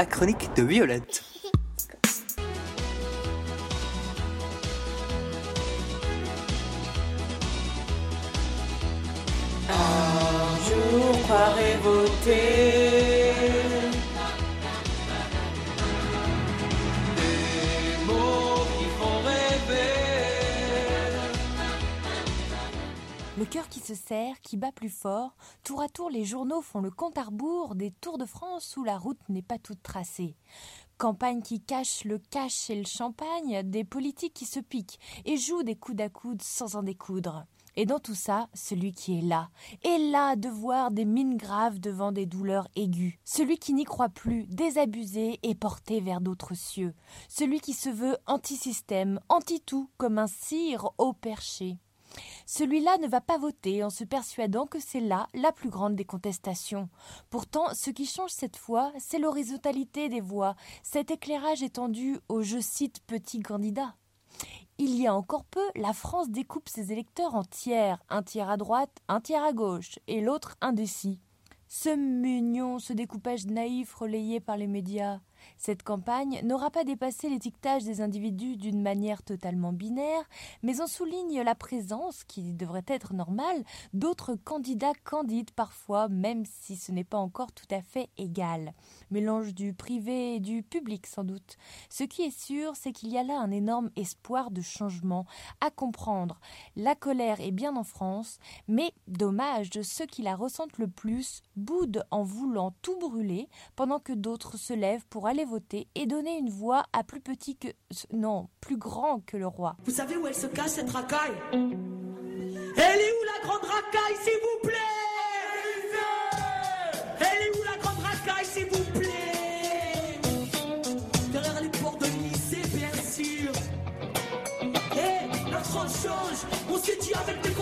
la chronique de Violette. Le cœur qui se serre, qui bat plus fort, tour à tour les journaux font le compte à rebours des Tours de France où la route n'est pas toute tracée. Campagne qui cache le cash et le champagne, des politiques qui se piquent et jouent des coudes à coude sans en découdre. Et dans tout ça, celui qui est là, est là de voir des mines graves devant des douleurs aiguës. Celui qui n'y croit plus, désabusé et porté vers d'autres cieux. Celui qui se veut anti-système, anti-tout, comme un cire au perché. Celui-là ne va pas voter en se persuadant que c'est là la plus grande des contestations. Pourtant, ce qui change cette fois, c'est l'horizontalité des voix, cet éclairage étendu aux, je cite, petits candidats. Il y a encore peu, la France découpe ses électeurs en tiers, un tiers à droite, un tiers à gauche, et l'autre indécis. Ce mignon, ce découpage naïf relayé par les médias. Cette campagne n'aura pas dépassé l'étiquetage des individus d'une manière totalement binaire, mais on souligne la présence, qui devrait être normale, d'autres candidats candides parfois, même si ce n'est pas encore tout à fait égal. Mélange du privé et du public sans doute. Ce qui est sûr, c'est qu'il y a là un énorme espoir de changement à comprendre. La colère est bien en France, mais dommage, ceux qui la ressentent le plus boudent en voulant tout brûler, pendant que d'autres se lèvent pour aller voter et donner une voix à plus petit que non, plus grand que le roi. Vous savez où elle se cache cette racaille? Elle est où la grande racaille s'il vous plaît? Elle est où la grande racaille s'il vous plaît? Derrière les portes de lycée bien sûr. Eh, la France change. On s'est dit avec des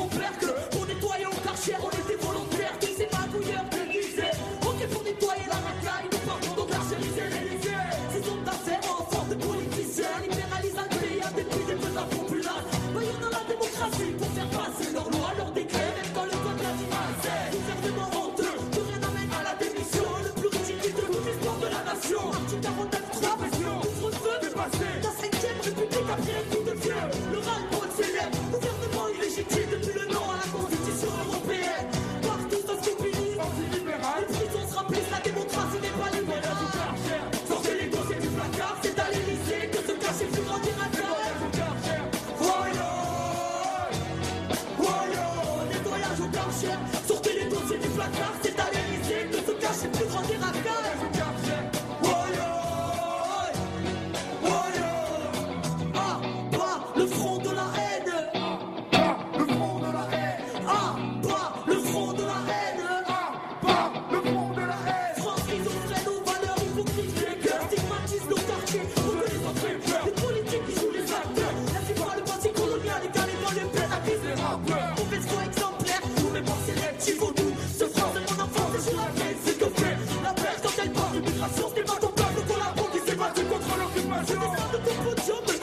contre l'occupation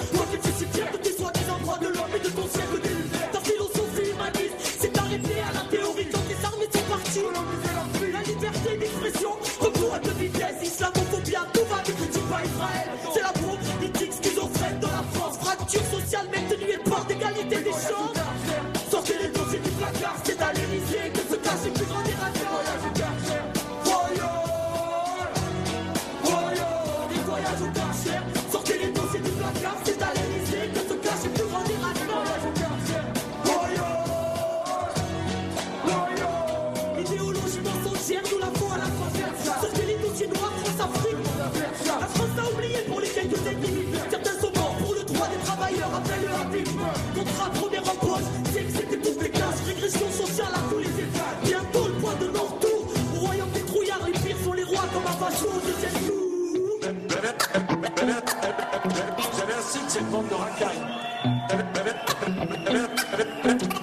bande de racailles.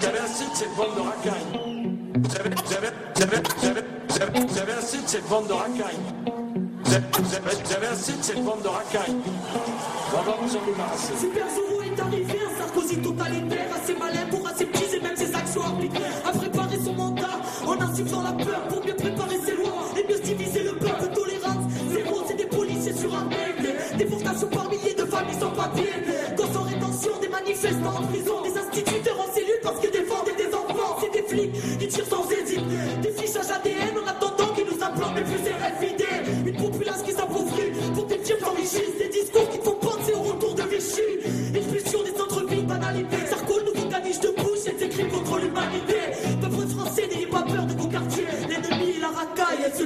J'avais un site, c'est une bande de racailles. J'avais- J'avais un site, c'est une bande de racailles. J'avais- J'avais j'avais un site, c'est une bande de racailles. On va vous en débarrasser. Super Zoro est arrivé, un Sarkozy totalitaire, assez qui tirent sans hésiter. Des fichages ADN en attendant qu'ils nous implantent des fusées RFID. Une populace qui s'appauvrit pour des films s'enrichissent. Des discours qui font penser au retour de Vichy. Expulsion des centres-villes, banalité. Sarko, le nouveau caniche de bouche et ses crimes contre l'humanité. Peuple français, n'ayez pas peur de vos quartiers. L'ennemi, la racaille, elle se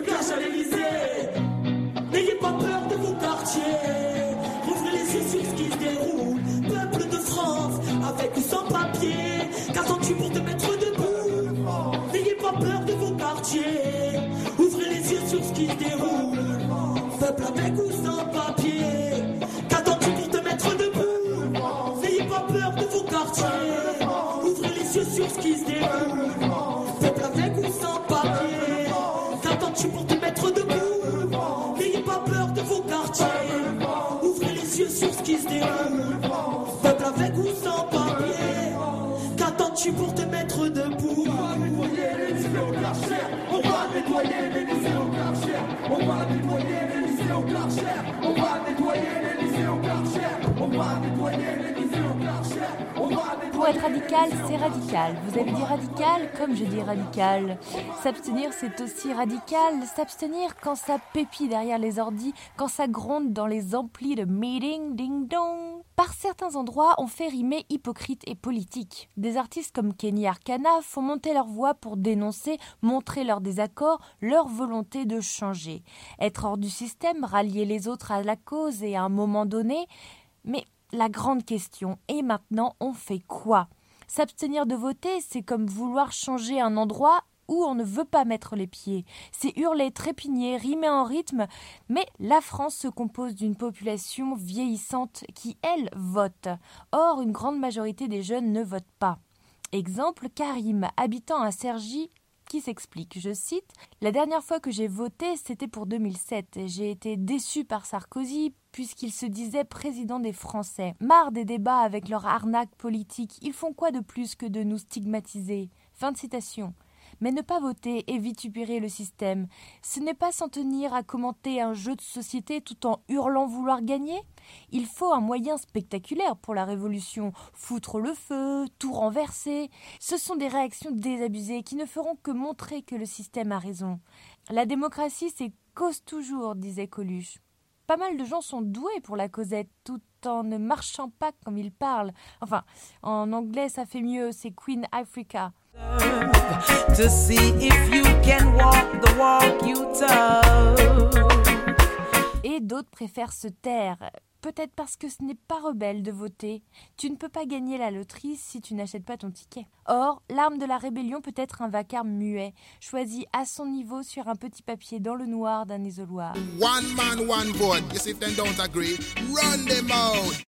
pas peur de vos quartiers. Ouvrez les yeux sur ce qui se déroule. Peuple avec ou sans papier. Qu'attends-tu pour te mettre debout? N'ayez pas peur de vos quartiers. Ouvrez les yeux sur ce qui se déroule. Peuple avec ou sans papier. Qu'attends-tu pour te mettre debout? N'ayez pas peur de vos quartiers. Ouvrez les yeux sur ce qui se déroule. Peuple avec ou sans papier. Qu'attends-tu pour te mettre debout? Pour être radical, c'est radical. Vous avez dit radical comme je dis radical. S'abstenir, c'est aussi radical. S'abstenir quand ça pépit derrière les ordis, quand ça gronde dans les amplis de meeting ding dong. Par certains endroits, on fait rimer hypocrite et politique. Des artistes comme Kenny Arcana font monter leur voix pour dénoncer, montrer leur désaccord, leur volonté de changer. Être hors du système, rallier les autres à la cause et à un moment donné. Mais la grande question est maintenant, on fait quoi? S'abstenir de voter, c'est comme vouloir changer un endroit où on ne veut pas mettre les pieds. C'est hurler, trépigner, rimer en rythme, mais la France se compose d'une population vieillissante qui, elle, vote. Or, une grande majorité des jeunes ne votent pas. Exemple, Karim, habitant à Cergy, qui s'explique, je cite, La dernière fois que j'ai voté, c'était pour 2007. J'ai été déçu par Sarkozy puisqu'il se disait président des Français. Marre des débats avec leur arnaque politique, ils font quoi de plus que de nous stigmatiser? Fin de citation. Mais ne pas voter et vitupérer le système, ce n'est pas s'en tenir à commenter un jeu de société tout en hurlant vouloir gagner Il faut un moyen spectaculaire pour la révolution, foutre le feu, tout renverser. Ce sont des réactions désabusées qui ne feront que montrer que le système a raison. La démocratie, c'est cause toujours, disait Coluche. Pas mal de gens sont doués pour la causette tout en ne marchant pas comme ils parlent. Enfin, en anglais ça fait mieux, c'est Queen Africa. To see if you can walk the walk you talk. Et d'autres préfèrent se taire. Peut-être parce que ce n'est pas rebelle de voter. Tu ne peux pas gagner la loterie si tu n'achètes pas ton ticket. Or, l'arme de la rébellion peut être un vacarme muet, choisi à son niveau sur un petit papier dans le noir d'un isoloir. One man, one vote. Yes, if them don't agree, run them out.